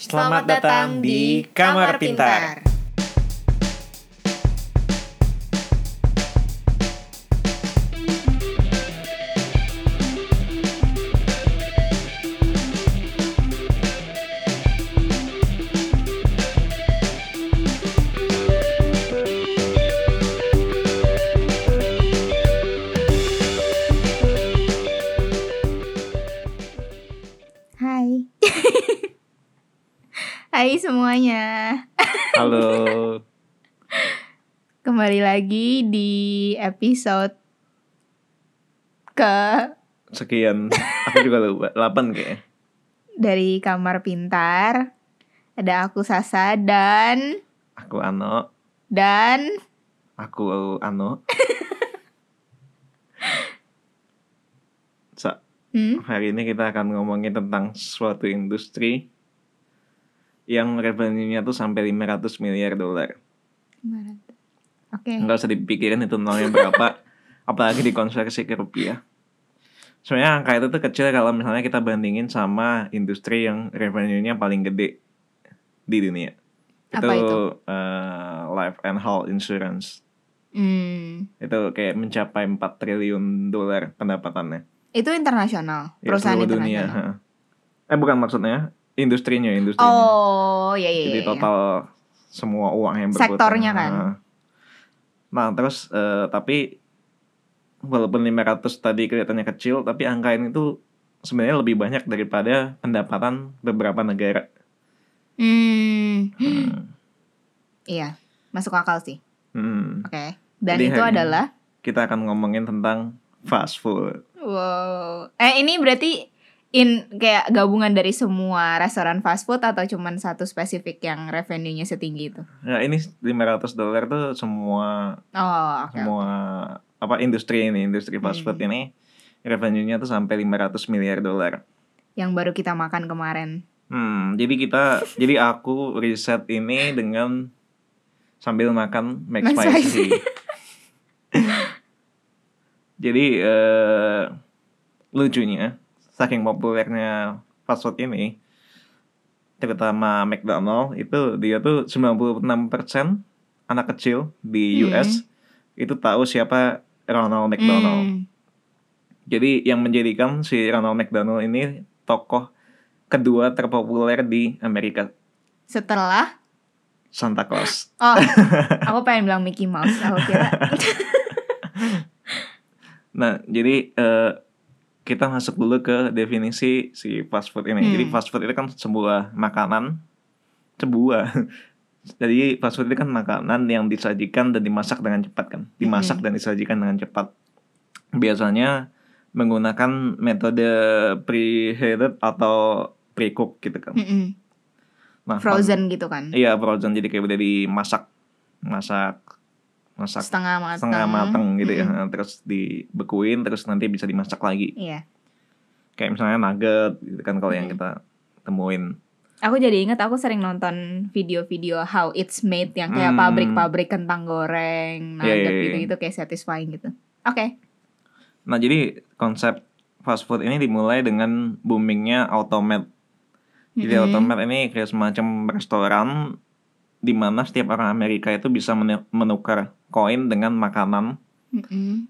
Selamat datang di Kamar Pintar. Hai. Semuanya. Halo. Kembali lagi di episode ke Sekian. Aku juga lupa. 8 kayaknya. dari Kamar Pintar. Ada aku Sasa dan Aku Ano. dan Aku Ano. Sa, hmm, hari ini kita akan ngomongin tentang suatu industri yang revenue-nya tuh sampai 500 miliar dolar. Oke. Nggak usah dipikirin itu nolnya berapa, apalagi dikonversi ke rupiah. Sebenarnya angka itu tuh kecil kalau misalnya kita bandingin sama industri yang revenue-nya paling gede di dunia. Apa itu? eh, life and health insurance. Hmm, Itu kayak mencapai 4 triliun dolar pendapatannya. itu internasional, Ya, perusahaan dunia. internasional. ha. Eh bukan maksudnya industrinya, industrinya. Oh, iya iya. Jadi iya. total semua uang yang berputar. Sektornya kan? Nah. Nah, terus eh, tapi walaupun 500 tadi kelihatannya kecil, tapi angka ini tuh sebenarnya lebih banyak daripada pendapatan beberapa negara. Hmm, Hmm. iya, masuk akal sih. Hmm. Oke. Dan Jadi itu adalah Kita akan ngomongin tentang fast food. Wow. Eh ini berarti in kayak gabungan dari semua restoran fast food atau cuman satu spesifik yang revenue-nya setinggi itu? Nah, ini 500 dolar tuh semua Oh, oke. semua apa industri ini, industri fast food Hmm. ini revenue-nya tuh sampai 500 miliar dolar. Yang baru kita makan kemarin. Hmm, jadi kita jadi aku riset ini dengan sambil makan Mac McSpicy. jadi eh lucunya saking populernya fast food ini terutama McDonald itu dia tuh 96% anak kecil di Hmm. US itu tahu siapa Ronald McDonald. Hmm. Jadi yang menjadikan si Ronald McDonald ini tokoh kedua terpopuler di Amerika, Setelah Santa Claus. Oh, aku pengen bilang Mickey Mouse. Aku kira. Nah, jadi eh, kita masuk dulu ke definisi si fast food ini. Hmm. Jadi fast food itu kan sebuah makanan, sebuah. Jadi fast food itu kan makanan yang disajikan dan dimasak dengan cepat kan, dimasak Hmm. dan disajikan dengan cepat. Biasanya menggunakan metode preheated atau pre-cook gitu kan. Mm-mm. Nah, Frozen gitu kan. Iya frozen jadi kayak udah dimasak, masak, masak Setengah matang. setengah mateng gitu ya. Mm-mm. Terus dibekuin, terus nanti bisa dimasak lagi. Iya. Kayak misalnya nugget gitu kan kalau yang Mm. kita temuin. Aku jadi ingat aku sering nonton video-video how it's made yang kayak Hmm. pabrik-pabrik kentang goreng, Iya, nugget iya, iya. gitu-gitu kayak satisfying gitu. Oke. Nah jadi konsep fast food ini dimulai dengan boomingnya automate. Jadi Mm-mm. automate ini kayak semacam restoran di mana setiap orang Amerika itu bisa menu- menukar koin dengan makanan Mm-mm.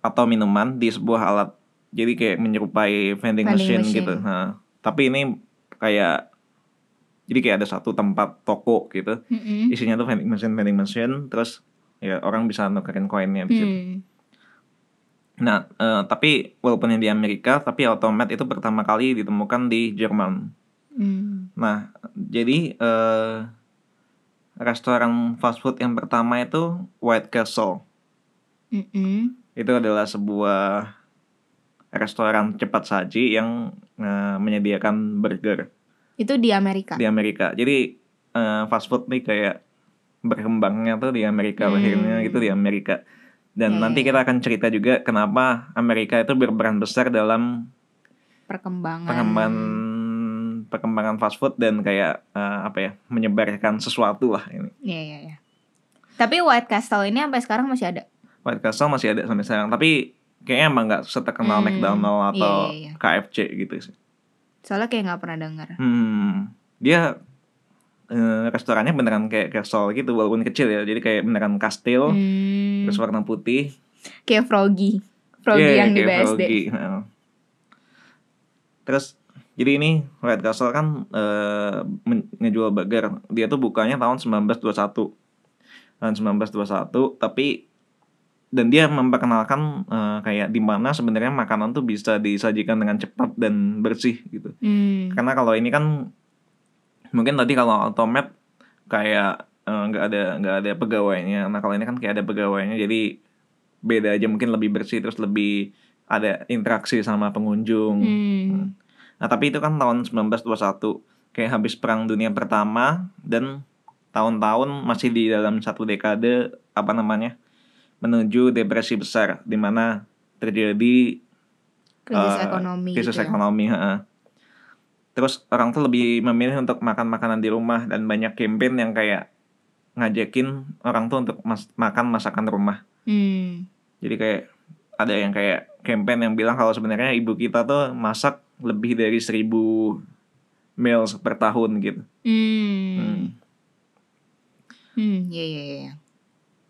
atau minuman di sebuah alat. Jadi kayak menyerupai vending, Vending machine, machine. gitu. Nah, tapi ini kayak jadi kayak ada satu tempat toko gitu. Mm-mm. Isinya tuh vending machine, vending machine, terus ya orang bisa nukerin koinnya di situ. Hmm. Nah, eh, tapi walaupun yang di Amerika, tapi automate itu pertama kali ditemukan di Jerman. Hmm. Nah, jadi eh, restoran fast food yang pertama itu White Castle. Mm-mm. Itu adalah sebuah restoran cepat saji yang eh, menyediakan burger Itu di Amerika. di Amerika. Jadi eh, fast food nih kayak berkembangnya tuh di Amerika, Hmm. lahirnya gitu di Amerika. Dan Ya, nanti ya, kita akan cerita juga kenapa Amerika itu berperan besar dalam Perkembangan. perkembangan perkembangan fast food dan kayak eh, apa ya menyebarkan sesuatu lah ini. Iya, iya, iya. Tapi White Castle ini sampai sekarang masih ada. White Castle masih ada sampai sekarang, tapi kayaknya emang nggak seterkenal Hmm, McDonald atau iya, iya, iya. KFC gitu sih. Soalnya kayak nggak pernah dengar. Hmm. dia eh, restorannya beneran kayak castle gitu walaupun kecil ya jadi kayak beneran kastil Hmm, terus warna putih kayak Froggy. Froggy Iya, yang di kayak BSD. Froggy. Terus jadi ini White Castle kan men- ngejual burger. Dia tuh bukanya tahun 1921. Tahun 1921 tapi dan dia memperkenalkan eh, kayak di mana sebenarnya makanan tuh bisa disajikan dengan cepat dan bersih gitu. Hmm. Karena kalau ini kan mungkin tadi kalau automat kayak eh, nggak ada nggak ada pegawainya. Nah kalau ini kan kayak ada pegawainya jadi beda aja mungkin lebih bersih terus lebih ada interaksi sama pengunjung. Hmm. Nah tapi itu kan tahun 1921 kayak habis perang dunia pertama dan tahun-tahun masih di dalam satu dekade apa namanya menuju depresi besar di mana terjadi Krisis eh, ekonomi. krisis gitu ya. ekonomi heeh. terus orang tuh lebih memilih untuk makan makanan di rumah dan banyak campaign yang kayak ngajakin orang tuh untuk mas- makan masakan rumah Hmm. jadi kayak ada yang kayak campaign yang bilang kalau sebenarnya ibu kita tuh masak lebih dari seribu meals per tahun gitu Hmm. Hmm. Hmm, iya iya iya.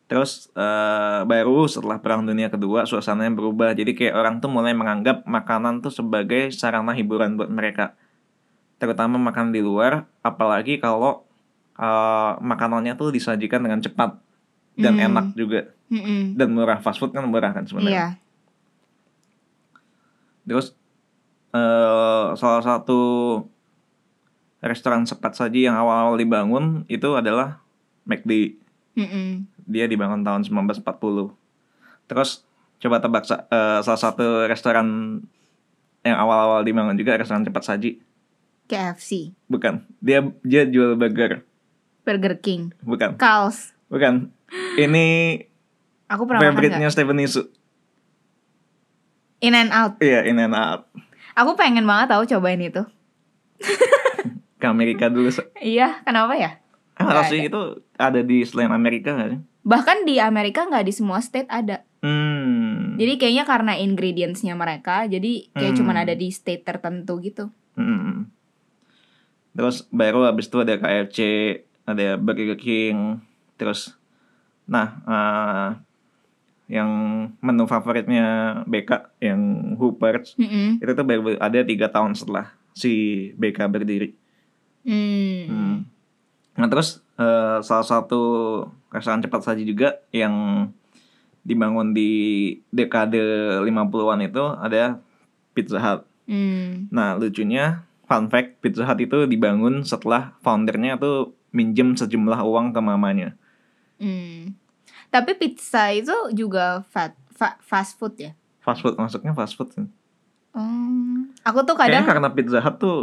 Terus eh, baru setelah Perang Dunia Kedua suasananya berubah. Jadi kayak orang tuh mulai menganggap makanan tuh sebagai sarana hiburan buat mereka. Terutama makan di luar, apalagi kalau eh, makanannya tuh disajikan dengan cepat dan Hmm. enak juga Mm-mm. dan murah. Fast food kan murah kan sebenarnya. Iya. Terus eh salah satu restoran cepat saji yang awal-awal dibangun itu adalah McD. Dia dibangun tahun 1940. Terus coba tebak eh, salah satu restoran yang awal-awal dibangun juga restoran cepat saji. KFC, Bukan. Dia dia jual burger. Burger King, Bukan. Carl's. Bukan. Ini Aku pernah favorite-nya? Stephen Isu. In and Out. Iya, In and Out. Aku pengen banget tahu cobain itu. Ke Amerika dulu. Iya, kenapa ya? Nggak sih itu ada di selain Amerika sih? Bahkan di Amerika nggak di semua state ada. Hmm. Jadi kayaknya karena ingredientsnya mereka, jadi kayak Hmm. cuman ada di state tertentu gitu. Hmm. Terus baru habis itu ada KFC, ada Burger King, terus nah eh, yang menu favoritnya BK yang Hoopers Mm-mm. itu tuh baru ada tiga tahun setelah si BK berdiri. Hmm. Hmm. Nah terus eh, salah satu restoran cepat saji juga yang dibangun di dekade 50-an itu ada Pizza Hut. Hmm. Nah lucunya fun fact Pizza Hut itu dibangun setelah foundernya tuh minjem sejumlah uang ke mamanya. Hmm. Tapi pizza itu juga fat, fa- fast food ya? Fast food masuknya fast food. sih. Hmm. Aku tuh Kayaknya kadang karena Pizza Hut tuh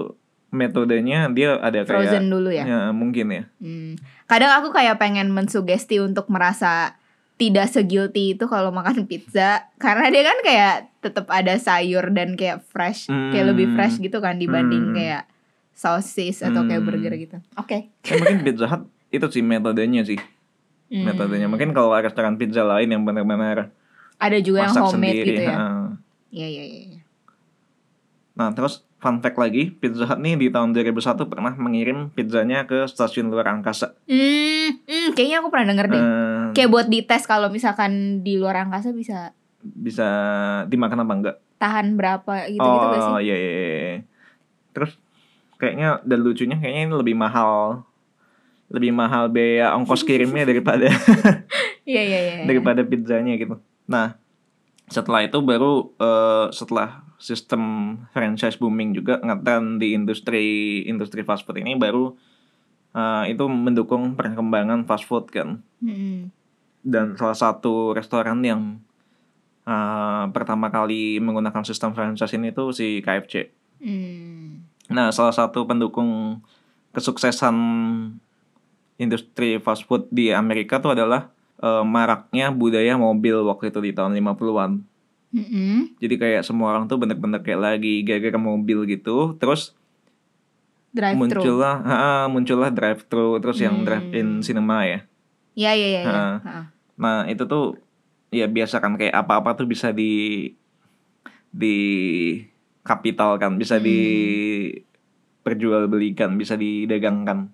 metodenya dia ada kayak frozen dulu ya. ya, mungkin ya. Hmm. Kadang aku kayak pengen mensugesti untuk merasa tidak se-guilty itu kalau makan pizza karena dia kan kayak tetap ada sayur dan kayak fresh, kayak Hmm. lebih fresh gitu kan dibanding Hmm. kayak sosis atau kayak Hmm. burger gitu. Oke. Ya, mungkin Pizza Hut itu sih metodenya sih. Hmm. Metodenya mungkin kalau restoran pizza lain yang benar-benar ada juga yang masak homemade sendiri. gitu ya. Iya iya iya. iya. Nah, terus fun fact lagi, Pizza Hut nih di tahun 2001 pernah mengirim pizzanya ke stasiun luar angkasa. Hmm, hmm, kayaknya aku pernah denger deh. Eh, Kayak buat dites kalau misalkan di luar angkasa bisa bisa dimakan apa enggak? tahan berapa gitu-gitu gak sih? oh, iya, iya, iya. Terus kayaknya dan lucunya kayaknya ini lebih mahal lebih mahal biaya ongkos kirimnya daripada Iya iya iya. daripada pizzanya gitu. Nah, setelah itu baru eh, setelah sistem franchise booming juga ngetren di industri industri fast food ini baru eh, itu mendukung perkembangan fast food kan. Hmm. Dan salah satu restoran yang eh, pertama kali menggunakan sistem franchise ini tuh si KFC. Hmm. Nah, salah satu pendukung kesuksesan industri fast food di Amerika tuh adalah eh, maraknya budaya mobil waktu itu di tahun 50-an. Mm-mm. Jadi kayak semua orang tuh bener-bener kayak lagi gara-gara mobil gitu. Terus Drive thru. muncullah ha, muncullah drive thru terus yang Hmm. drive in cinema ya. Iya iya iya. Nah, itu tuh ya biasa kan kayak apa-apa tuh bisa di di kapital kan, bisa Hmm. di diperjualbelikan, bisa didagangkan.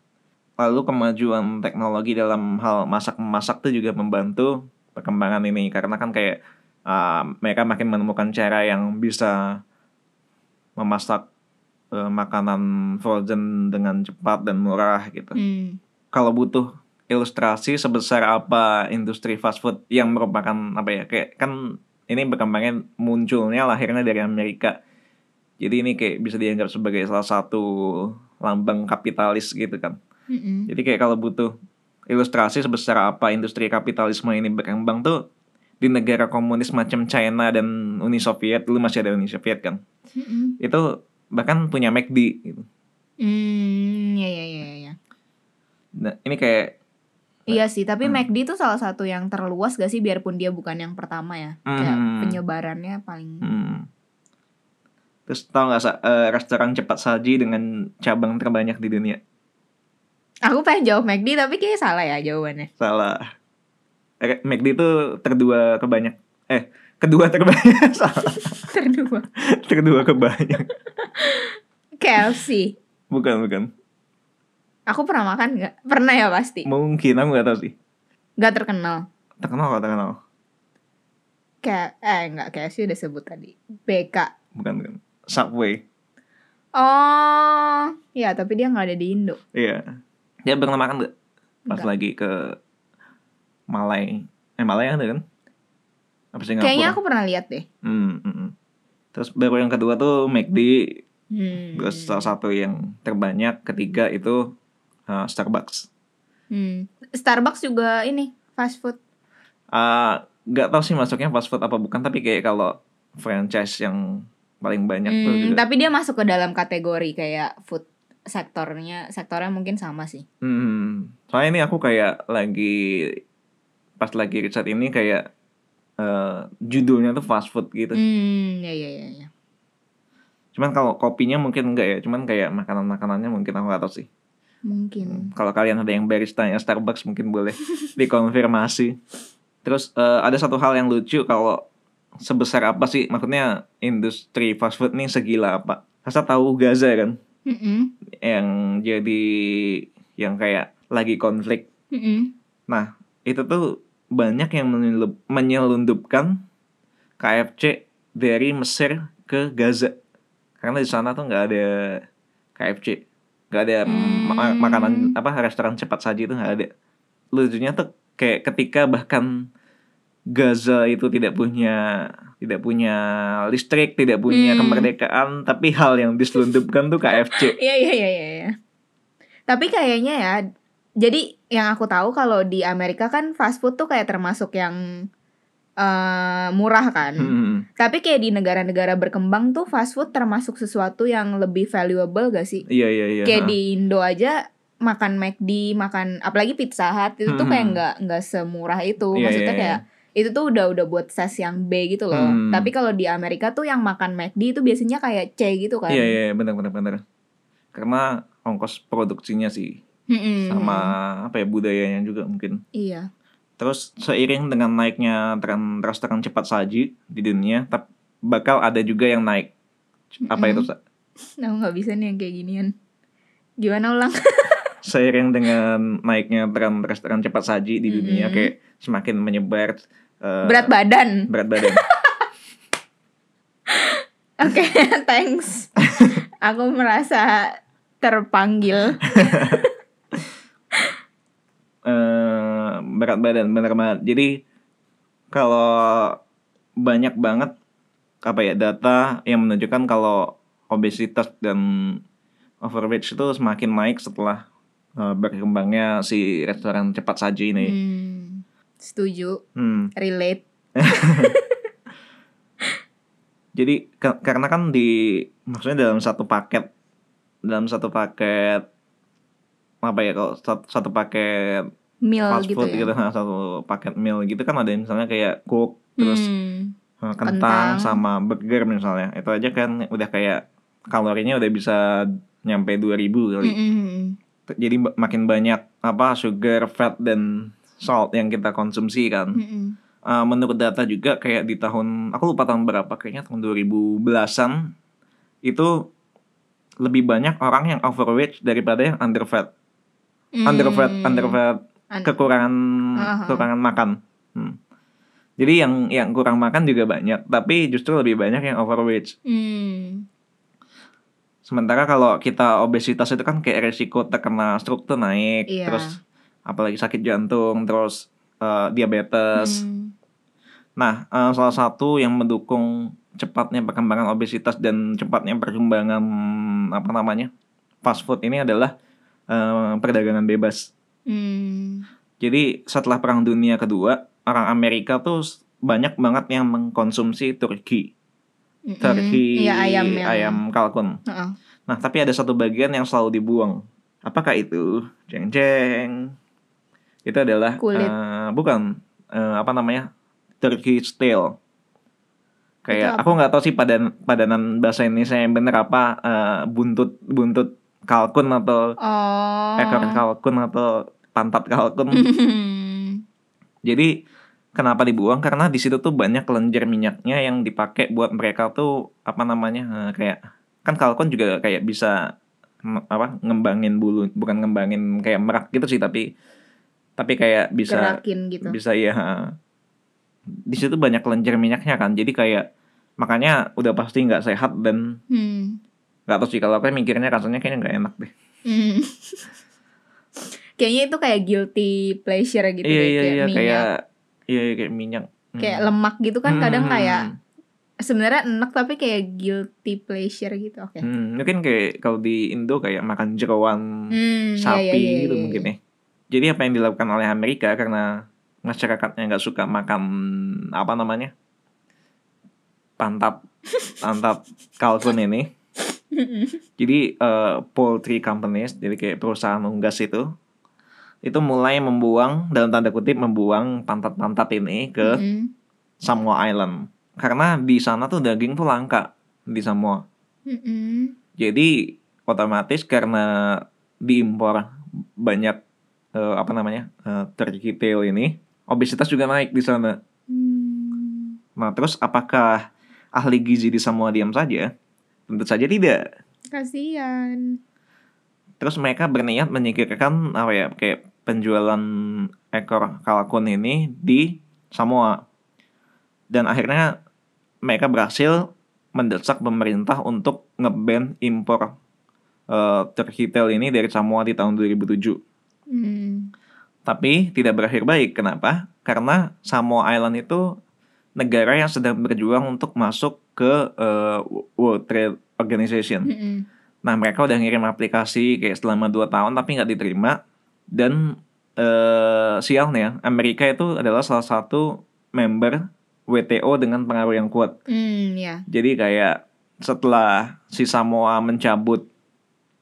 Lalu kemajuan teknologi dalam hal masak memasak tuh juga membantu perkembangan ini karena kan kayak uh, mereka makin menemukan cara yang bisa memasak uh, makanan frozen dengan cepat dan murah gitu. Hmm. Kalau butuh ilustrasi sebesar apa industri fast food yang merupakan apa ya kayak kan ini berkembangnya munculnya lahirnya dari Amerika. Jadi ini kayak bisa dianggap sebagai salah satu lambang kapitalis gitu kan. Mm-mm. Jadi kayak kalau butuh ilustrasi sebesar apa industri kapitalisme ini berkembang tuh di negara komunis macam China dan Uni Soviet dulu masih ada Uni Soviet kan. Mm-mm. Itu bahkan punya McD gitu. Hmm, ya ya ya ya. Nah, ini kayak Iya sih, tapi Hmm. McD itu salah satu yang terluas gak sih biarpun dia bukan yang pertama ya. Kayak Hmm. penyebarannya paling Hmm. Terus tau gak Sa, eh, restoran cepat saji dengan cabang terbanyak di dunia? Aku pengen jawab McD tapi kayaknya salah ya jawabannya. Salah. Eh, McD itu terdua kebanyak. Eh, kedua terbanyak. Salah. Terdua. Terdua kebanyak. KFC. Bukan, bukan. Aku pernah makan nggak? Pernah ya pasti. Mungkin aku gak tahu sih. Nggak terkenal. Terkenal kok terkenal. Kayak eh nggak KFC udah sebut tadi. BK. Bukan, bukan. Subway. Oh, ya tapi dia nggak ada di Indo. Iya. Dia pernah makan gak? Pas Nggak. lagi ke Malai. Eh, Malai ada kan? Apa Singapura? Kayaknya aku pernah lihat deh. Hmm, hmm, hmm. Terus baru yang kedua tuh McD Hmm. Terus salah satu yang terbanyak ketiga itu uh, Starbucks. Hmm. Starbucks juga ini fast food. Uh, nggak tahu sih masuknya fast food apa bukan tapi kayak kalau franchise yang paling banyak tuh Hmm, juga. tapi dia masuk ke dalam kategori kayak food sektornya, sektornya mungkin sama sih. Hmm, soalnya ini aku kayak lagi pas lagi riset ini kayak uh, judulnya tuh fast food gitu. Hmm, ya ya ya. ya. Cuman kalau kopinya mungkin enggak ya, cuman kayak makanan-makanannya mungkin aku nggak tahu sih. Mungkin. Kalau kalian ada yang baristanya Starbucks mungkin boleh dikonfirmasi. Terus eh, ada satu hal yang lucu kalau sebesar apa sih maksudnya industri fast food nih segila apa? Masa tahu Gaza kan Mm-mm. yang jadi yang kayak lagi konflik. Mm-mm. Nah, itu tuh banyak yang menyelundupkan KFC dari Mesir ke Gaza. Karena di sana tuh nggak ada KFC. nggak ada ma- Hmm. makanan apa restoran cepat saji itu nggak ada. Lucunya tuh kayak ketika bahkan Gaza itu tidak punya tidak punya listrik, tidak punya Hmm. kemerdekaan, tapi hal yang diselundupkan tuh KFC. Iya iya iya iya. iya. Tapi kayaknya ya, jadi yang aku tahu kalau di Amerika kan fast food tuh kayak termasuk yang eh, murah kan. Hmm. Tapi kayak di negara-negara berkembang tuh fast food termasuk sesuatu yang lebih valuable gak sih? Iya iya iya. Kayak di Indo aja makan McD, makan apalagi Pizza Hut itu tuh kayak Hmm. nggak nggak semurah itu. Iya, Maksudnya iya, kayak itu tuh udah udah buat size yang B gitu loh. Hmm. Tapi kalau di Amerika tuh yang makan McD itu biasanya kayak C gitu kan. Iya iya iya, benar benar benar. Karena ongkos produksinya sih Mm-mm. sama apa ya budayanya juga mungkin. Iya. Terus seiring dengan naiknya tren restoran cepat saji di dunia, tap, bakal ada juga yang naik. Apa itu? Sa? Aku nggak bisa nih yang kayak ginian. Gimana ulang? Seiring dengan naiknya tren restoran cepat saji di dunia Mm-mm. kayak semakin menyebar eh, Berat badan. berat badan. Oke, thanks. Aku merasa terpanggil. eh berat badan benar banget. Jadi kalau banyak banget apa ya data yang menunjukkan kalau obesitas dan overweight itu semakin naik setelah eh, berkembangnya si restoran cepat saji ini. Hmm, setuju. Hmm. Relate. Jadi ka- karena kan di maksudnya dalam satu paket dalam satu paket apa ya kalau satu, satu paket Meal fast gitu food ya. gitu satu paket meal gitu kan ada misalnya kayak coke terus Hmm. kentang, Kentang. sama burger misalnya itu aja kan udah kayak kalorinya udah bisa nyampe 2000 kali Mm-mm. jadi ba- makin banyak apa sugar fat dan salt yang kita konsumsi kan Mm-mm. Eh, menurut data juga kayak di tahun aku lupa tahun berapa kayaknya tahun 2010-an itu lebih banyak orang yang overweight daripada yang underfat. Hmm. Underfat, underfat Un- kekurangan Aha. kekurangan makan. Hmm. Jadi yang yang kurang makan juga banyak, tapi justru lebih banyak yang overweight. Hmm. Sementara kalau kita obesitas itu kan kayak resiko terkena stroke tuh naik, Iya. terus apalagi sakit jantung, terus eh, diabetes. Hmm. Nah, eh, salah satu yang mendukung cepatnya perkembangan obesitas dan cepatnya perkembangan apa namanya fast food ini adalah eh, perdagangan bebas. Hmm. Jadi setelah Perang Dunia Kedua, orang Amerika tuh banyak banget yang mengkonsumsi turki, Mm-mm. turki Iya ayam yang. ayam kalkun. Heeh. Nah, tapi ada satu bagian yang selalu dibuang. Apakah itu? Jeng jeng. Itu adalah Kulit. eh, bukan eh, apa namanya? Turkey tail. Kayak aku nggak tahu sih padan padanan bahasa Indonesia yang bener apa eh, buntut buntut kalkun atau Oh. ekor kalkun atau pantat kalkun. Jadi kenapa dibuang? Karena di situ tuh banyak kelenjar minyaknya yang dipakai buat mereka tuh apa namanya? eh, kayak kan kalkun juga kayak bisa apa ngembangin bulu, bukan ngembangin kayak merak gitu sih, tapi tapi kayak bisa Gerakin gitu. bisa ya. Di situ banyak kelenjar minyaknya kan. Jadi kayak makanya udah pasti nggak sehat dan Hmm. nggak tahu sih kalau aku mikirnya rasanya kayaknya nggak enak deh. Hmm. Kayaknya itu kayak guilty pleasure gitu iya deh, iya kayak iya minyak. kayak iya iya, kayak minyak. Kayak Hmm. lemak gitu kan kadang Hmm. kayak sebenarnya enak tapi kayak guilty pleasure gitu. Oke. Hmm, mungkin kayak kalau di Indo kayak makan jeroan Hmm, iya, sapi iya, iya, gitu iya, mungkin iya. ya. Jadi apa yang dilakukan oleh Amerika karena masyarakatnya nggak suka makan apa namanya pantat pantat kalkun ini. Jadi eh, poultry companies, jadi kayak perusahaan unggas itu, itu mulai membuang dalam tanda kutip membuang pantat-pantat ini ke Mm-mm. Samoa Island karena di sana tuh daging tuh langka di Samoa. Mm-mm. Jadi otomatis karena diimpor banyak eh, apa namanya eh, turkey tail ini, obesitas juga naik di sana. Hmm. Nah terus apakah ahli gizi di Samoa diam saja? Tentu saja tidak. Kasihan. Terus mereka berniat menyingkirkan apa ya kayak penjualan ekor kalkun ini di Samoa. Dan akhirnya mereka berhasil mendesak pemerintah untuk ngeban impor eh, turkey tail ini dari Samoa di tahun 2007. Hmm. Tapi tidak berakhir baik. Kenapa? Karena Samoa Island itu negara yang sedang berjuang untuk masuk ke eh, World Trade Organization. Mm-mm. Nah mereka udah ngirim aplikasi kayak selama 2 tahun tapi nggak diterima dan eh sialnya Amerika itu adalah salah satu member WTO dengan pengaruh yang kuat. Hmm, ya. Jadi kayak setelah si Samoa mencabut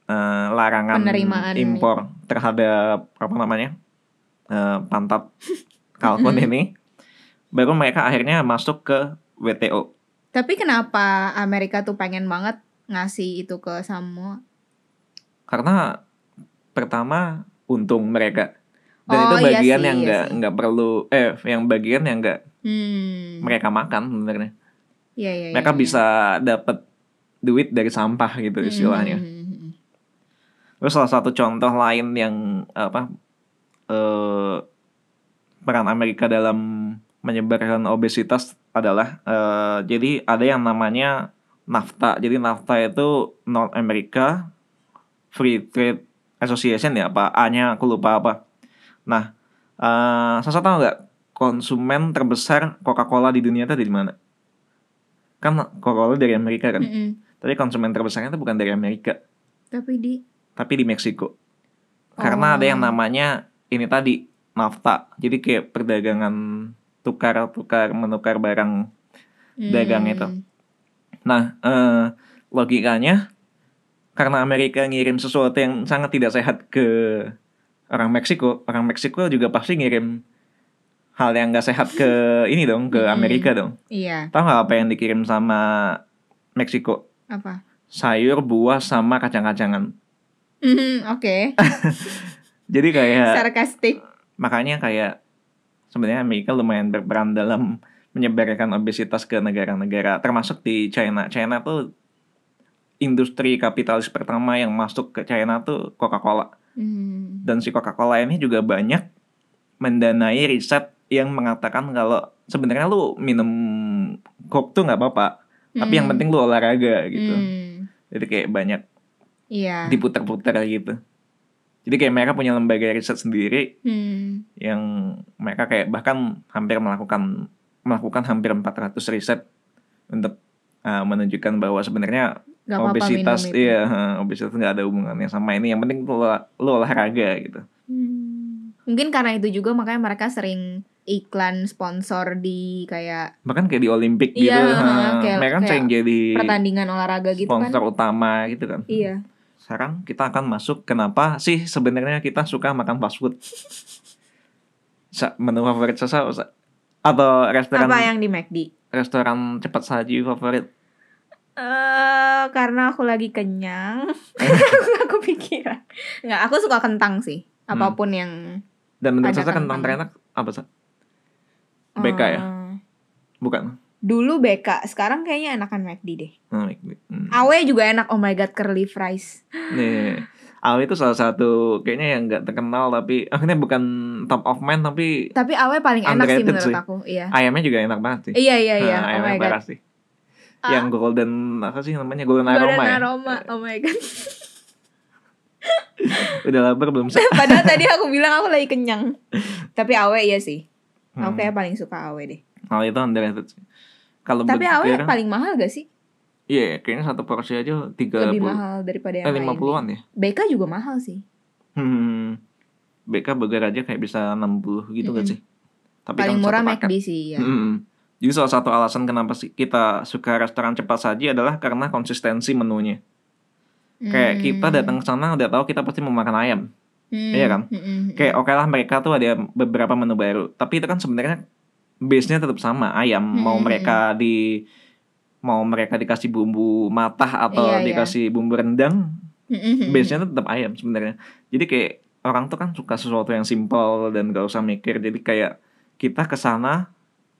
eh, larangan Penerimaan impor terhadap apa namanya eh, pantat kalkun ini, baru mereka akhirnya masuk ke WTO. Tapi kenapa Amerika tuh pengen banget ngasih itu ke Samoa? karena pertama untung mereka dan Oh, itu iya bagian sih, yang iya nggak sih. nggak perlu eh yang bagian yang nggak Hmm. mereka makan sebenarnya Iya, iya, iya, mereka iya. bisa dapat duit dari sampah gitu istilahnya Hmm. Terus salah satu contoh lain yang apa eh peran Amerika dalam menyebarkan obesitas adalah eh, jadi ada yang namanya NAFTA. Jadi NAFTA itu North America Free Trade Association ya apa A-nya aku lupa apa. Nah eh Sasa tahu nggak konsumen terbesar Coca-Cola di dunia itu ada di mana? Kan Coca-Cola dari Amerika kan? Mm-mm. tapi konsumen terbesarnya itu bukan dari Amerika. Tapi di tapi di Meksiko. Karena ada yang Oh. namanya ini tadi NAFTA. Jadi kayak perdagangan tukar-tukar menukar barang. Dagang Hmm. itu. Nah, eh, logikanya karena Amerika ngirim sesuatu yang sangat tidak sehat ke orang Meksiko, orang Meksiko juga pasti ngirim hal yang nggak sehat ke ini dong, ke Mm-mm. Amerika dong. Iya. Tahu nggak apa yang dikirim sama Meksiko? Apa? Sayur, buah, sama kacang-kacangan. Hmm, Oke. Jadi kayak Sarkastik. makanya kayak sebenarnya Amerika lumayan berperan dalam menyebarkan obesitas ke negara-negara termasuk di China. China tuh industri kapitalis pertama yang masuk ke China tuh Coca-Cola. Hmm. Dan si Coca-Cola ini juga banyak mendanai riset yang mengatakan kalau sebenarnya lu minum Coke tuh nggak apa-apa, tapi yang Hmm. penting lu olahraga gitu. Hmm. Jadi kayak banyak Iya. diputar-putar gitu. Jadi kayak mereka punya lembaga riset sendiri Hmm. yang mereka kayak bahkan hampir melakukan melakukan hampir 400 riset untuk uh, menunjukkan bahwa sebenarnya Gak obesitas minum itu. iya obesitas nggak ada hubungannya sama ini yang penting lu, lu olahraga gitu Hmm. Mungkin karena itu juga makanya mereka sering iklan sponsor di kayak bahkan kayak di Olimpik Iya, gitu uh, kayak- mereka kan kayak sering jadi pertandingan olahraga gitu kan. sponsor utama gitu kan Iya. Sekarang kita akan masuk kenapa sih sebenarnya kita suka makan fast food menu favorit Sasa Sa- atau restoran Apa yang di McD? restoran cepat saji favorit Eh, karena aku lagi kenyang. aku pikiran. Nggak, aku suka kentang sih. Apa pun yang dan menurut Sasa kentang terenak apa Sa? BK ya? eh, bukan Dulu BK, sekarang kayaknya enakan McD deh. Hmm, hmm. Awe juga enak. Oh my god, curly fries. nih Awe itu salah satu kayaknya yang nggak terkenal tapi akhirnya bukan top of mind tapi Tapi Awe paling enak sih menurut sih. aku. Iya. ayamnya juga enak banget sih Iya iya iya. Nah, oh my god. sih yang golden apa sih namanya golden Golden aroma ya aroma. Oh my god. udah lapar belum sih Padahal tadi aku bilang aku lagi kenyang. Tapi Awe iya sih. Aku Hmm. kayak paling suka Awe deh. Hal itu underrated sih. Kalau Tapi burger, paling mahal gak sih? iya kayaknya satu porsi aja tiga Lebih mahal daripada yang eh puluhan ya. BK juga mahal sih. Hmm. BK burger aja kayak bisa 60 gitu kan Mm-mm. sih. Tapi paling kan murah. McD sih ya. Mm-mm. Jadi salah satu alasan kenapa kita suka restoran cepat saji adalah karena konsistensi menunya. Kayak Hmm. kita datang ke sana udah tahu kita pasti mau makan ayam. Hmm. iya kan? Mm-mm. Kayak oke lah mereka tuh ada beberapa menu baru, tapi itu kan sebenarnya base-nya tetap sama ayam. Mau Mm-mm. mereka di mau mereka dikasih bumbu matah atau Iya, iya. dikasih bumbu rendang, Mm-mm. base-nya tuh tetap ayam sebenarnya. Jadi kayak orang tuh kan suka sesuatu yang simpel dan gak usah mikir. Jadi kayak kita ke sana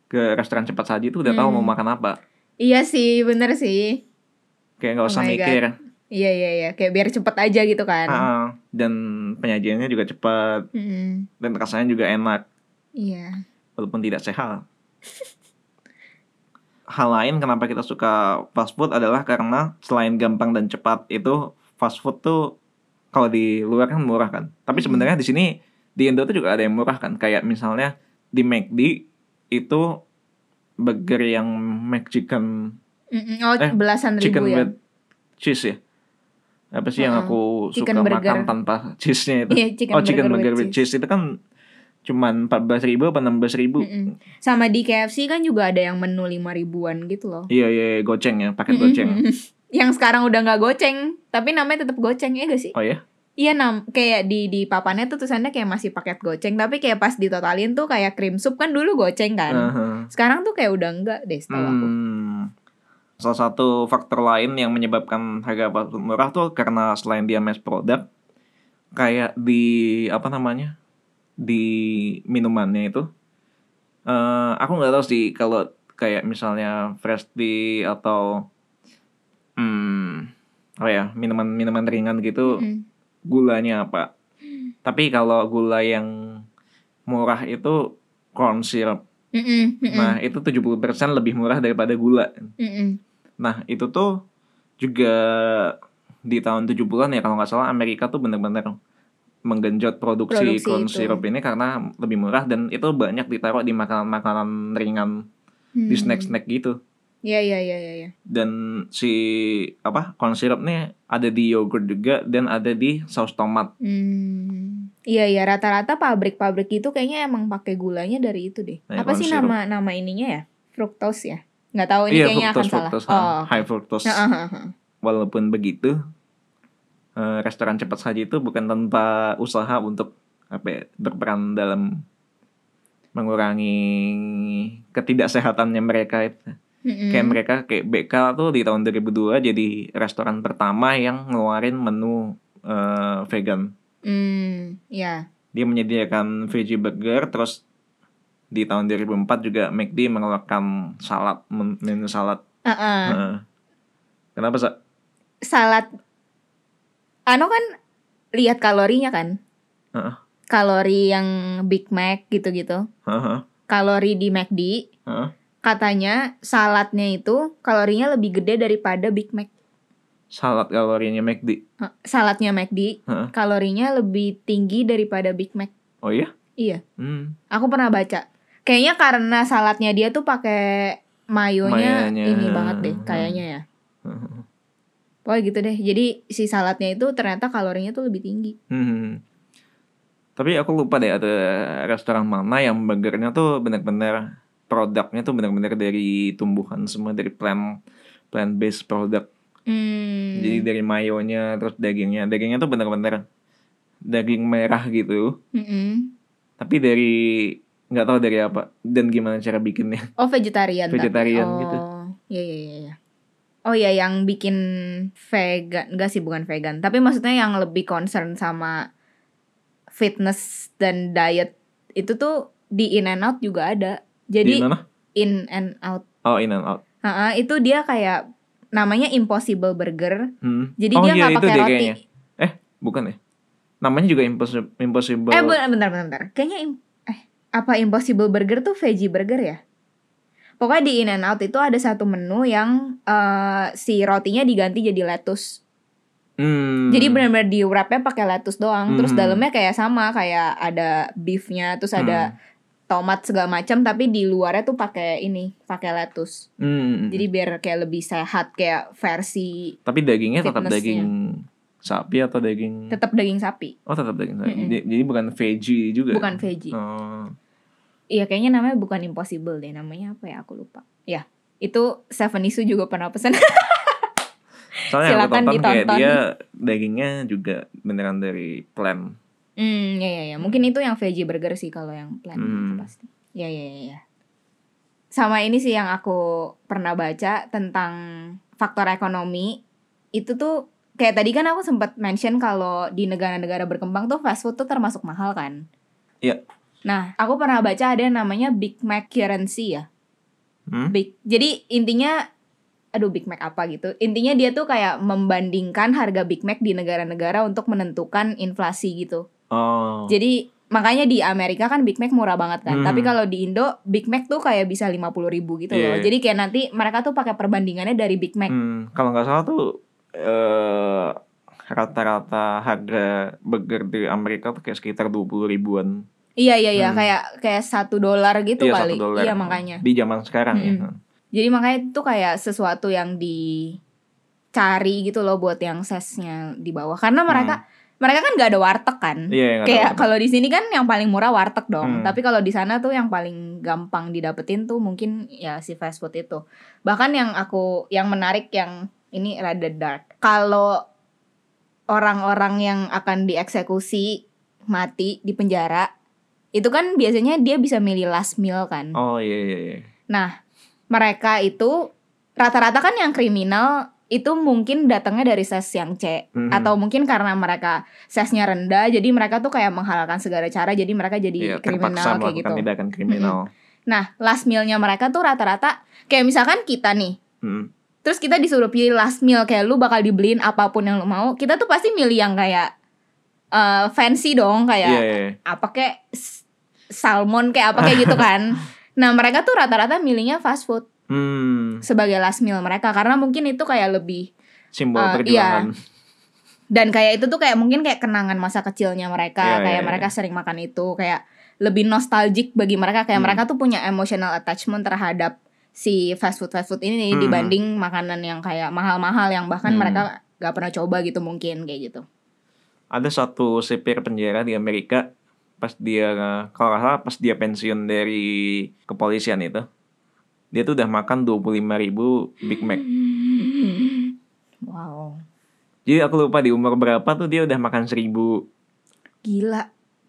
ke restoran cepat saji tuh udah tahu Hmm. mau makan apa. Iya sih, bener sih. Kayak nggak Oh usah my mikir. Iya iya iya, kayak biar cepet aja gitu kan. Ah, dan penyajiannya juga cepat Mm-mm. dan rasanya juga enak Iya. Walaupun tidak sehat. Hal lain kenapa kita suka fast food adalah karena selain gampang dan cepat itu fast food tuh kalau di luar kan murah kan. Tapi Hmm. sebenarnya di sini di Indo tuh juga ada yang murah kan. Kayak misalnya di McD itu burger yang McChicken. Oh, Eh, belasan ribu chicken ya. with cheese ya. Apa sih yang Heeh. aku Chicken suka burger. makan tanpa cheese-nya itu? Iya, chicken oh, chicken burger burger with with cheese itu kan cuman 14.000 ribu apa 16.000 ribu? Mm-mm. Sama di KFC kan juga ada yang menu lima ribuan gitu loh. Iya iya goceng ya, paket Mm-mm. goceng. Yang sekarang udah nggak goceng, tapi namanya tetap goceng ya gak sih? Oh ya? Iya nam kayak di di papannya tuh tulisannya kayak masih paket goceng, tapi kayak pas ditotalin tuh kayak cream soup kan dulu goceng kan. Aha. Sekarang tuh kayak udah enggak deh setahu aku. Hmm. Salah satu faktor lain yang menyebabkan harga murah tuh karena selain dia mass product, kayak di apa namanya di minumannya itu, eh aku nggak tahu sih kalau kayak misalnya fresh tea atau hmm apa ya minuman minuman ringan gitu Mm-mm. gulanya apa. Tapi kalau gula yang murah itu corn syrup. Mm-mm, mm-mm, Nah, itu 70% lebih murah daripada gula. mm-mm. Nah, itu tuh juga di tahun 70-an ya kalau nggak salah Amerika tuh bener-bener menggenjot produksi, Produksi corn itu. syrup ini karena lebih murah dan itu banyak ditaruh di makanan-makanan ringan di Hmm. snack-snack gitu. Iya iya iya iya. iya. Dan si apa corn syrup nih ada di yogurt juga dan ada di saus tomat. Hmm. Iya iya rata-rata pabrik-pabrik itu kayaknya emang pakai gulanya dari itu deh. Nah, Apa sih syrup. nama nama ininya ya? Fructose ya? Nggak tahu ini iya, kayaknya fructose, akan fructose, salah. ha, Oh. high fructose. Nah, ah, ah, ah. Walaupun begitu, eh, restoran cepat saji itu bukan tanpa usaha untuk apa ya, berperan dalam mengurangi ketidaksehatannya mereka itu. Mm-mm. Kayak mereka kayak BK tuh di tahun 2002 jadi restoran pertama yang ngeluarin menu eh, vegan. Hmm, ya. Dia menyediakan veggie burger terus di tahun 2004 juga McD mengeluarkan salad men- menu salad. Ah. Heeh. Kenapa sih? salad Ano kan lihat kalorinya kan? Heeh. Kalori yang Big Mac gitu-gitu. Heeh. Kalori di McD Heeh. katanya saladnya itu kalorinya lebih gede daripada Big Mac. Salad kalorinya McD. Eh, Saladnya McD Heeh. kalorinya lebih tinggi daripada Big Mac. Oh iya? Iya, Hmm. aku pernah baca. Kayaknya karena saladnya dia tuh pakai mayonya Mayonya. ini banget deh kayaknya ya. Heeh. Pokoknya gitu deh. Jadi si saladnya itu ternyata kalorinya tuh lebih tinggi. Hmm. Tapi aku lupa deh ada restoran mana yang burgernya tuh benar-benar produknya tuh benar-benar dari tumbuhan semua dari plant plant based product. Hmm. Jadi dari mayonya terus dagingnya, dagingnya tuh benar-benar daging merah gitu. Mm-mm. Tapi dari nggak tahu dari apa dan gimana cara bikinnya. Oh vegetarian. tapi. Vegetarian oh, gitu. Iya iya iya. Iya. Oh ya yang bikin vegan, enggak sih bukan vegan, tapi maksudnya yang lebih concern sama fitness dan diet itu tuh di In and Out juga ada. Di Jadi mana? In and Out, Oh, in and out. Ha-ha, itu dia kayak namanya Impossible Burger. Hmm. Jadi Oh, dia iya, nggak itu pakai roti. kayaknya. Bukan ya? Namanya juga impossible. impossible. Eh bentar bentar bentar. bentar. Kayaknya im- eh apa Impossible Burger tuh veggie burger ya? Pokoknya di In and Out itu ada satu menu yang eh, si rotinya diganti jadi lettuce. Hmm. Jadi benar-benar di wrapnya pakai lettuce doang. Terus Hmm. dalamnya kayak sama kayak ada beefnya, terus Hmm. ada tomat segala macam, tapi di luarnya tuh pakai ini, pakai lettuce. Hmm. Jadi biar kayak lebih sehat kayak versi Tapi dagingnya tetap daging sapi atau daging? tetap daging sapi, Oh tetap daging sapi. Mm-mm. Jadi, jadi bukan veggie juga. bukan veggie. Oh. Iya kayaknya namanya bukan impossible deh, namanya apa ya aku lupa. Ya itu Seven Isu juga pernah pesan. Soalnya Silakan aku tonton kayak ditonton. dia dagingnya juga beneran dari plant. Hmm, ya ya ya. Mungkin itu yang veggie burger sih kalau yang plant itu Hmm. pasti. Ya ya ya ya. Sama ini sih yang aku pernah baca tentang faktor ekonomi. Itu tuh kayak tadi kan aku sempat mention kalau di negara-negara berkembang tuh fast food tuh termasuk mahal kan. Iya. Nah, aku pernah baca ada yang namanya Big Mac currency ya. Hmm? Big. Jadi intinya aduh Big Mac apa gitu. Intinya dia tuh kayak membandingkan harga Big Mac di negara-negara untuk menentukan inflasi gitu. Oh. Jadi makanya di Amerika kan Big Mac murah banget kan. Hmm. Tapi kalau di Indo Big Mac tuh kayak bisa 50 ribu gitu Iya, loh. iya. Jadi kayak nanti mereka tuh pakai perbandingannya dari Big Mac. Hmm, kalau nggak salah tuh eh rata-rata harga burger di Amerika tuh kayak sekitar 20 ribuan. Iya iya iya Hmm. kayak kayak satu dolar gitu Iya, kali. dolar. Iya makanya. Di zaman sekarang ya. Mm-mm. Jadi makanya itu kayak sesuatu yang dicari gitu loh buat yang sesnya di bawah. Karena mereka mereka kan nggak ada warteg kan. Hmm. Iya, nggak Kayak kalau di sini kan yang paling murah warteg dong. Hmm. Tapi kalau di sana tuh yang paling gampang didapetin tuh mungkin ya si fast food itu. Bahkan yang aku yang menarik yang ini rada dark. Kalau orang-orang yang akan dieksekusi mati di penjara itu kan biasanya dia bisa milih last meal kan. Oh iya iya iya. Nah, mereka itu rata-rata kan yang kriminal itu mungkin datangnya dari ses yang C Mhm. atau mungkin karena mereka sesnya rendah jadi mereka tuh kayak menghalalkan segala cara jadi mereka jadi Iya, kriminal kayak gitu. tindakan kriminal. Nah, last mealnya mereka tuh rata-rata kayak misalkan kita nih Hmm. Terus kita disuruh pilih last meal kayak lu bakal dibeliin apa pun yang lu mau. Kita tuh pasti milih yang kayak eh, fancy dong kayak Iya iya. iya. apa kayak salmon kayak apa kayak gitu kan. Nah, mereka tuh rata-rata milihnya fast food Hmm. sebagai last meal mereka karena mungkin itu kayak lebih Simbol Eh, perjuangan. dan kayak itu tuh kayak mungkin kayak kenangan masa kecilnya mereka Iya, kayak iya, mereka sering makan itu kayak lebih nostalgic bagi mereka kayak Hmm. mereka tuh punya emotional attachment terhadap si fast food fast food ini Hmm. dibanding makanan yang kayak mahal-mahal yang bahkan Hmm. mereka gak pernah coba gitu mungkin kayak gitu Ada satu sipir penjara di Amerika pas dia kalau nggak salah pas dia pensiun dari kepolisian itu dia tuh udah makan 25.000 ribu Big Mac. wow Jadi aku lupa di umur berapa tuh dia udah makan 1000 gila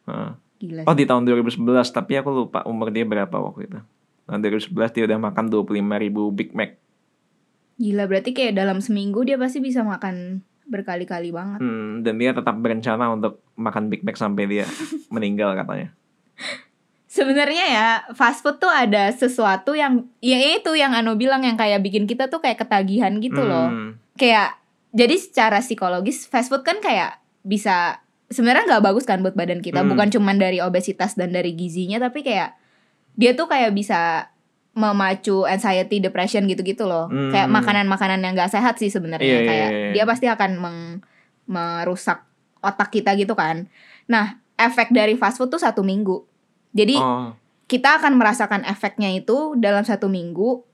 Heeh. gila Oh di tahun 2011 tapi aku lupa umur dia berapa waktu itu. Tahun 2011 dia udah makan 25.000 ribu Big Mac. gila berarti kayak dalam seminggu dia pasti bisa makan berkali-kali banget Hmm, dan dia tetap berencana untuk makan Big Mac sampai dia meninggal katanya. Sebenarnya ya fast food tuh ada sesuatu yang ya itu yang Ano bilang yang kayak bikin kita tuh kayak ketagihan gitu loh. Hmm, Kayak jadi secara psikologis fast food kan kayak bisa sebenarnya nggak bagus kan buat badan kita Hmm. bukan cuman dari obesitas dan dari gizinya tapi kayak dia tuh kayak bisa memacu anxiety depression gitu-gitu loh. Hmm. kayak makanan-makanan yang nggak sehat sih sebenarnya. Iya, iya, kayak iya, iya. dia pasti akan meng- merusak otak kita gitu kan. Nah efek dari fast food tuh satu minggu. Jadi Oh, kita akan merasakan efeknya itu dalam satu minggu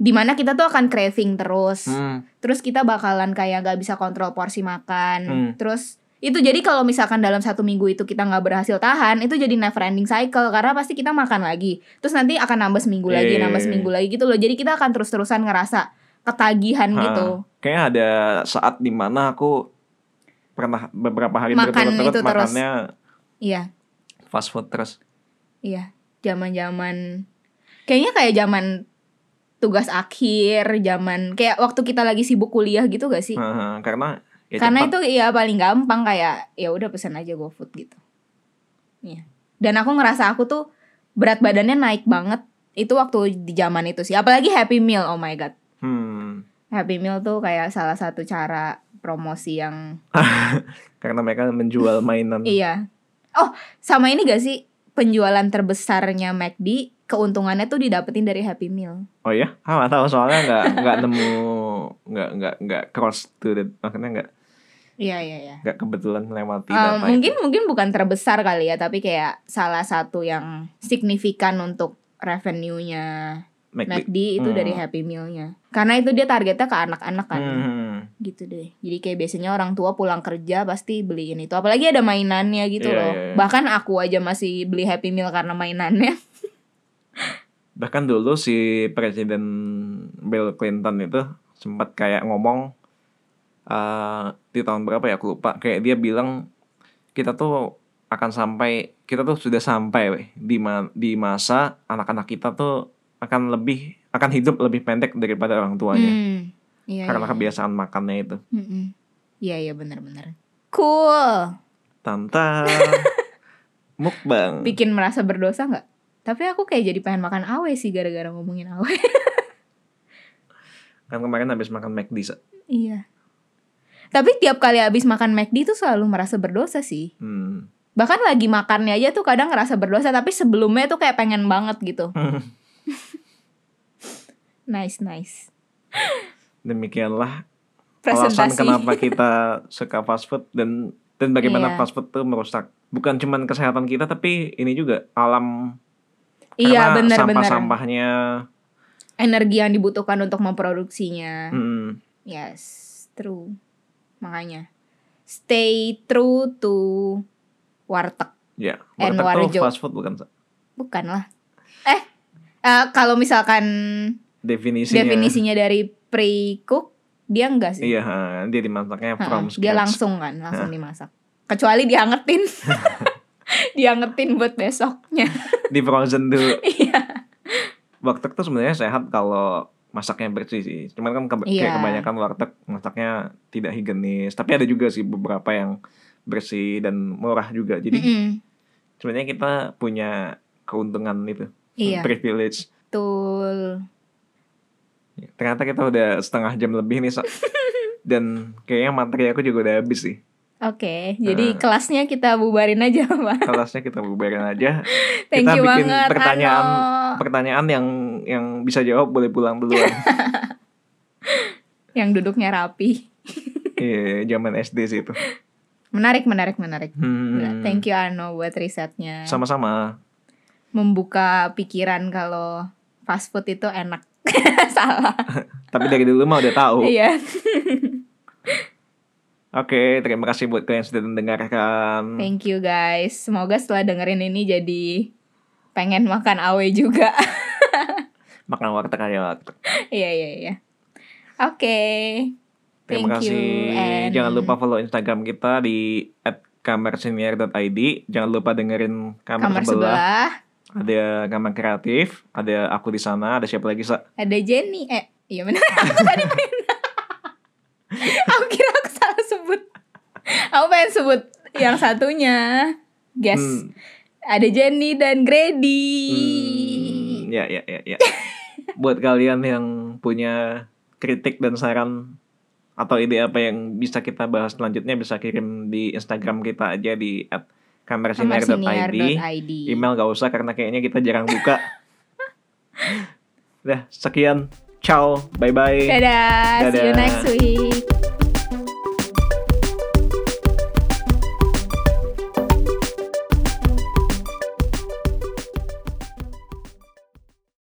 di mana kita tuh akan craving terus. Hmm, terus kita bakalan kayak gak bisa kontrol porsi makan. Hmm. terus itu jadi kalau misalkan dalam satu minggu itu kita nggak berhasil tahan itu jadi never ending cycle karena pasti kita makan lagi. Terus nanti akan nambah seminggu lagi Iya, nambah iya, seminggu lagi gitu loh. Jadi kita akan terus terusan ngerasa ketagihan Ha. gitu. Kayaknya ada saat di mana aku pernah beberapa hari Makan berturut-turut itu terus. makannya iya. fast food terus. iya. Zaman zaman kayaknya kayak zaman tugas akhir zaman kayak waktu kita lagi sibuk kuliah gitu gak sih? Ha, karena ya karena cepat. itu ya paling gampang kayak ya udah pesan aja GoFood gitu. Iya. Dan aku ngerasa aku tuh berat badannya naik banget itu waktu di zaman itu sih. Apalagi Happy Meal, oh my god. Hmm, Happy Meal tuh kayak salah satu cara promosi yang karena mereka menjual mainan. iya. Oh, sama ini gak sih penjualan terbesarnya McD keuntungannya tuh didapetin dari Happy Meal. Oh ya? Ah, nggak tahu soalnya nggak nggak nemu nggak nggak nggak cross to the makanya nggak Iya, iya, iya. nggak kebetulan melewati data mungkin itu. mungkin bukan terbesar kali ya, tapi kayak salah satu yang signifikan untuk revenue-nya McD. McD itu Hmm. dari Happy Meal-nya. Karena itu dia targetnya ke anak-anak kan. Hmm. Gitu deh. Jadi kayak biasanya orang tua pulang kerja pasti beliin itu. Apalagi ada mainannya gitu Iya, loh. iya, iya. Bahkan aku aja masih beli Happy Meal karena mainannya. Bahkan dulu si Presiden Bill Clinton itu sempat kayak ngomong eh di tahun berapa ya aku lupa kayak dia bilang kita tuh akan sampai kita tuh sudah sampai weh, di ma- di masa anak-anak kita tuh akan lebih akan hidup lebih pendek daripada orang tuanya Hmm. Iya, karena iya. kebiasaan makannya itu. Mm-mm. Iya, iya benar-benar. Cool. Tanta mukbang. Bikin merasa berdosa nggak? Tapi aku kayak jadi pengen makan awe sih gara-gara ngomongin awe. Kan kemarin habis makan McD. Iya. Tapi tiap kali habis makan McD tuh selalu merasa berdosa sih. Hmm. Bahkan lagi makannya aja tuh kadang ngerasa berdosa tapi sebelumnya tuh kayak pengen banget gitu. Nice, nice. Demikianlah alasan Presentasi. kenapa kita suka fast food dan dan bagaimana Iya. fast food tuh merusak bukan cuman kesehatan kita tapi ini juga alam Iya, karena benar-benar. sampah-sampahnya Energi yang dibutuhkan untuk memproduksinya. hmm, Yes, true. Makanya stay true to warteg. ya And warteg tuh fast food bukan? Bukan lah. Eh, eh, kalau misalkan definisinya definisinya dari pre-cook, dia enggak sih. iya ha, dia dimasaknya from dia scratch. langsung kan, langsung dimasak. Kecuali diangetin. diangetin buat besoknya. di frozen dulu Iya. warteg tuh sebenarnya sehat kalau masaknya bersih sih cuman kan ke- kayak Iya. kebanyakan warteg masaknya tidak higienis tapi ada juga sih beberapa yang bersih dan murah juga jadi Mm-mm. sebenarnya kita punya keuntungan itu Iya. privilege Betul. ternyata kita udah setengah jam lebih nih Sa. dan kayaknya materi aku juga udah habis sih Oke, jadi Nah. kelasnya kita bubarin aja, Pak. kelasnya kita bubarin aja Thank kita you bikin banget, pertanyaan Ano. pertanyaan yang yang bisa jawab boleh pulang duluan Yang duduknya rapi. Iya, zaman SD sih itu Menarik, menarik, menarik. Hmm. Thank you Ano buat risetnya. sama-sama Membuka pikiran kalau fast food itu enak. Salah. tapi dari dulu mah udah tahu Iya. Oke, terima kasih buat kalian yang sudah mendengarkan. Thank you guys. Semoga setelah dengerin ini jadi pengen makan awe juga. Makan warteg aja warteg. Iya, iya, iya. Oke. Terima Thank you, kasih. and- Jangan lupa follow Instagram kita di @kamersenior.id. Jangan lupa dengerin kamar, Kamar sebelah. sebelah Ada kamar kreatif, ada aku di sana, ada siapa lagi, Sa? ada Jenny. Eh, iya benar. Aku tadi aku kira aku salah sebut. Aku pengen sebut yang satunya. Guess. Hmm, Ada Jenny dan Grady. hmm, ya, ya, ya, ya. buat kalian yang punya kritik dan saran atau ide apa yang bisa kita bahas selanjutnya bisa kirim di Instagram kita aja di @kamersinar.id. Kamarsinar.id. Email gak usah karena kayaknya kita jarang buka. Udah, sekian. Ciao. Bye bye. Dadah, see you Dadah. next week.